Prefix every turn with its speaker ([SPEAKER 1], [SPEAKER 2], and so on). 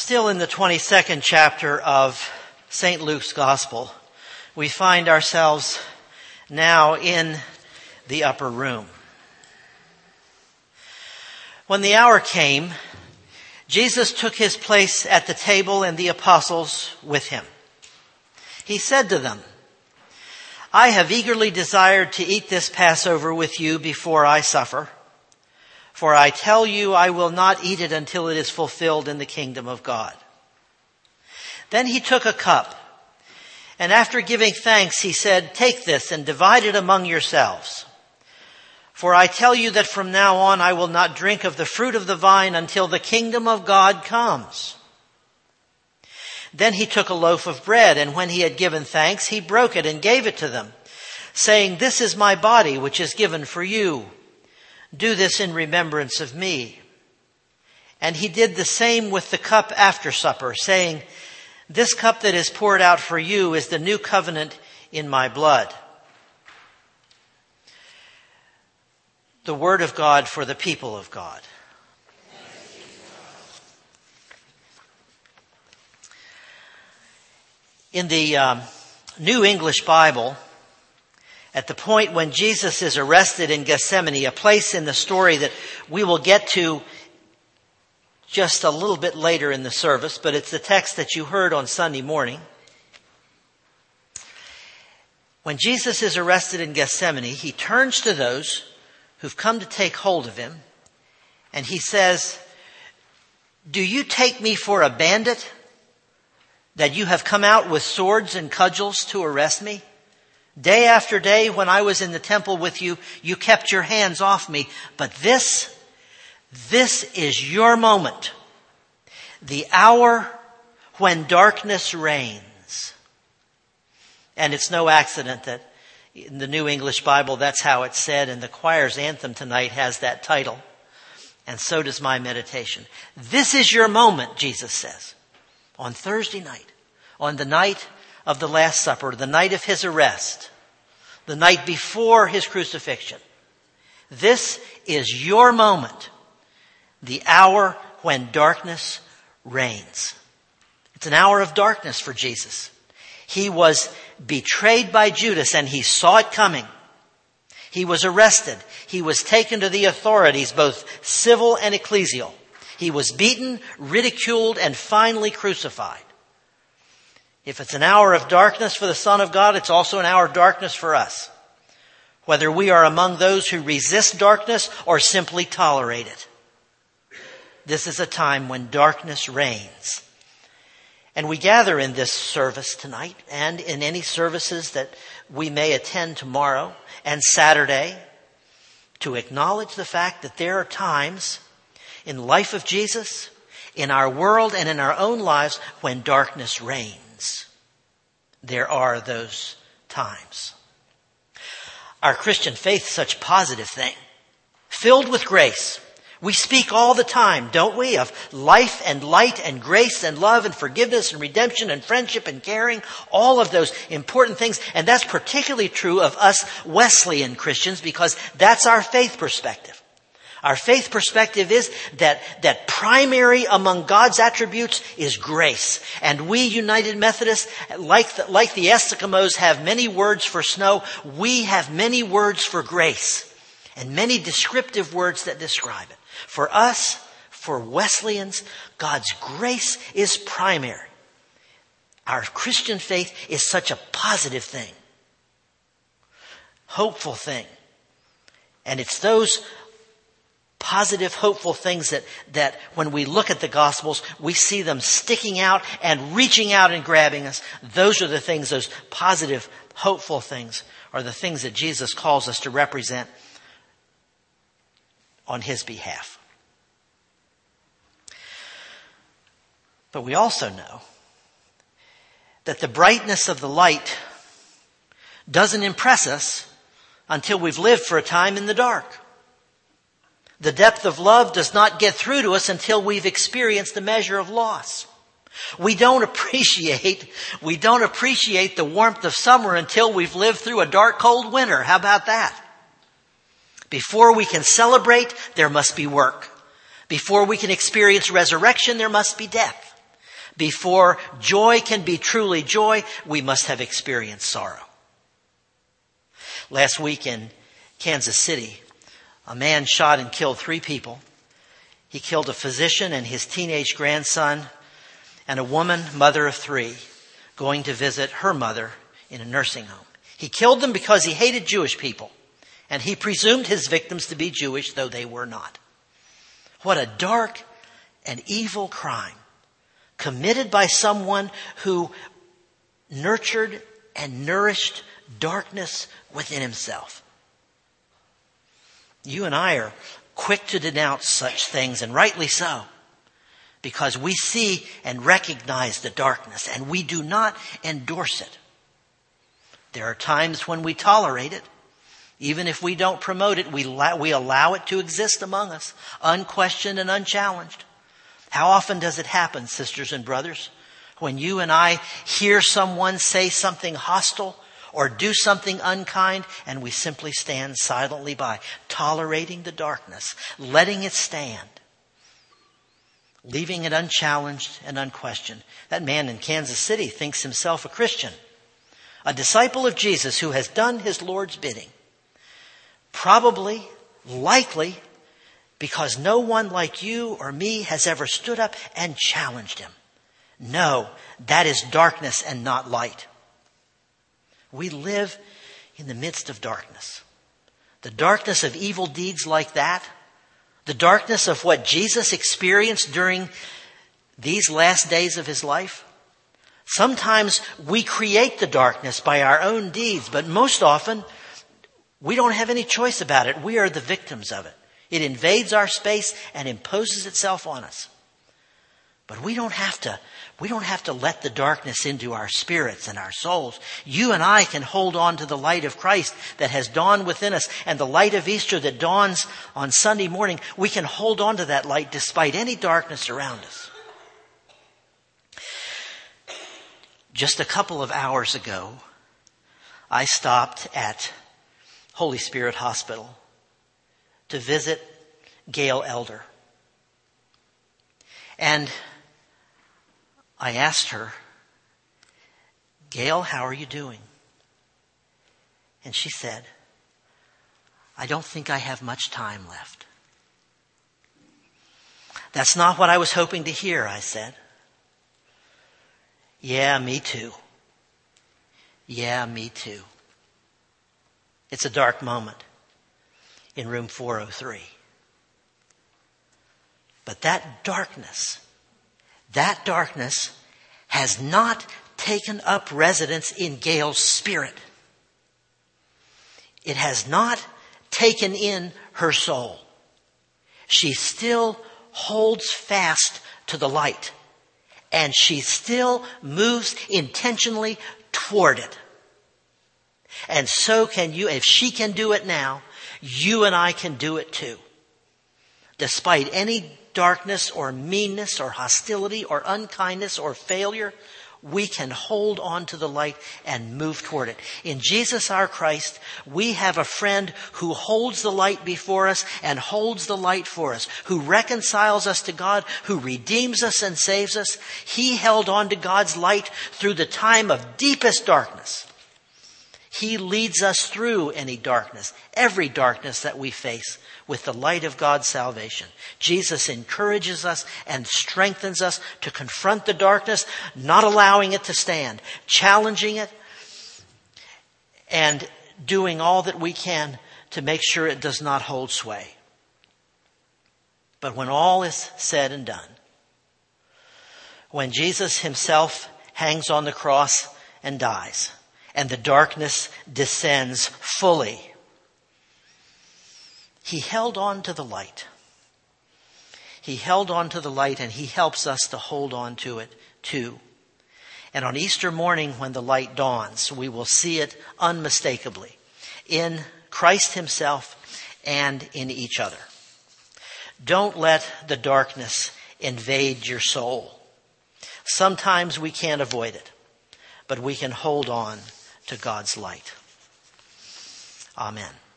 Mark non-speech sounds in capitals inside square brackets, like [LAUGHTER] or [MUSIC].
[SPEAKER 1] Still in the 22nd chapter of St. Luke's Gospel, we find ourselves now in the upper room. When the hour came, Jesus took his place at the table and the apostles with him. He said to them, I have eagerly desired to eat this Passover with you before I suffer. For I tell you, I will not eat it until it is fulfilled in the kingdom of God. Then he took a cup, and after giving thanks, he said, Take this and divide it among yourselves. For I tell you that from now on I will not drink of the fruit of the vine until the kingdom of God comes. Then he took a loaf of bread, and when he had given thanks, he broke it and gave it to them, saying, This is my body, which is given for you. Do this in remembrance of me. And he did the same with the cup after supper, saying, This cup that is poured out for you is the new covenant in my blood. the Word of God for the people of God. In the um, New English Bible, at the point when Jesus is arrested in Gethsemane, a place in the story that we will get to just a little bit later in the service, but it's the text that you heard on Sunday morning. When Jesus is arrested in Gethsemane, he turns to those who've come to take hold of him. And he says, Do you take me for a bandit that you have come out with swords and cudgels to arrest me? Day after day when I was in the temple with you, you kept your hands off me. But this, this is your moment. The hour when darkness reigns. And it's no accident that in the New English Bible, that's how it's said, and the choir's anthem tonight has that title. And so does my meditation. This is your moment, Jesus says. On Thursday night, on the night of the Last Supper, the night of his arrest, the night before his crucifixion. This is your moment, the hour when darkness reigns. It's an hour of darkness for Jesus. He was betrayed by Judas and he saw it coming. He was arrested. He was taken to the authorities, both civil and ecclesial. He was beaten, ridiculed, and finally crucified. If it's an hour of darkness for the Son of God, it's also an hour of darkness for us. Whether we are among those who resist darkness or simply tolerate it. This is a time when darkness reigns. And we gather in this service tonight and in any services that we may attend tomorrow and Saturday to acknowledge the fact that there are times in life of Jesus, in our world and in our own lives when darkness reigns. There are those times. Our Christian faith, such positive thing, filled with grace, we speak all the time, don't we, of life and light and grace and love and forgiveness and redemption and friendship and caring, all of those important things. And that's particularly true of us Wesleyan Christians because that's our faith perspective. Our faith perspective is that, that primary among God's attributes is grace. And we United Methodists, like the, like the Eskimos have many words for snow, we have many words for grace. And many descriptive words that describe it. For us, for Wesleyans, God's grace is primary. Our Christian faith is such a positive thing, hopeful thing. And it's those positive, hopeful things that, that when we look at the Gospels, we see them sticking out and reaching out and grabbing us. Those are the things, those positive, hopeful things, are the things that Jesus calls us to represent on his behalf. But we also know that the brightness of the light doesn't impress us until we've lived for a time in the dark. The depth of love does not get through to us until we've experienced the measure of loss. We don't [LAUGHS] appreciate, we don't appreciate the warmth of summer until we've lived through a dark, cold winter. How about that? Before we can celebrate, there must be work. Before we can experience resurrection, there must be death. Before joy can be truly joy, we must have experienced sorrow. Last week in Kansas City, a man shot and killed three people. He killed a physician and his teenage grandson, and a woman, mother of three, going to visit her mother in a nursing home. He killed them because he hated Jewish people, and he presumed his victims to be Jewish, though they were not. What a dark and evil crime committed by someone who nurtured and nourished darkness within himself. You and I are quick to denounce such things, and rightly so, because we see and recognize the darkness, and we do not endorse it. There are times when we tolerate it. Even if we don't promote it, we, we allow it to exist among us, unquestioned and unchallenged. How often does it happen, sisters and brothers, when you and I hear someone say something hostile or do something unkind and we simply stand silently by, tolerating the darkness, letting it stand, leaving it unchallenged and unquestioned. That man in Kansas City thinks himself a Christian, a disciple of Jesus who has done his Lord's bidding. Probably, likely, because no one like you or me has ever stood up and challenged him. No, that is darkness and not light. We live in the midst of darkness. The darkness of evil deeds like that, the darkness of what Jesus experienced during these last days of his life. Sometimes we create the darkness by our own deeds, but most often we don't have any choice about it. We are the victims of it. It invades our space and imposes itself on us. But we don't have to, we don't have to let the darkness into our spirits and our souls. You and I can hold on to the light of Christ that has dawned within us and the light of Easter that dawns on Sunday morning. We can hold on to that light despite any darkness around us. Just a couple of hours ago, I stopped at Holy Spirit Hospital to visit Gail Elder. And I asked her, Gail, how are you doing? And she said, I don't think I have much time left. That's not what I was hoping to hear, I said. Yeah, me too. Yeah, me too. It's a dark moment in room 403. But that darkness, that darkness has not taken up residence in Gail's spirit. It has not taken in her soul. She still holds fast to the light and she still moves intentionally toward it. And so can you, if she can do it now, you and I can do it too. Despite any darkness or meanness or hostility or unkindness or failure, we can hold on to the light and move toward it. In Jesus our Christ, we have a friend who holds the light before us and holds the light for us, who reconciles us to God, who redeems us and saves us. He held on to God's light through the time of deepest darkness. He leads us through any darkness, every darkness that we face with the light of God's salvation. Jesus encourages us and strengthens us to confront the darkness, not allowing it to stand, challenging it, and doing all that we can to make sure it does not hold sway. But when all is said and done, when Jesus himself hangs on the cross and dies, and the darkness descends fully. He held on to the light. He held on to the light and he helps us to hold on to it too. And on Easter morning, when the light dawns, we will see it unmistakably in Christ himself and in each other. Don't let the darkness invade your soul. Sometimes we can't avoid it, but we can hold on to God's light. Amen.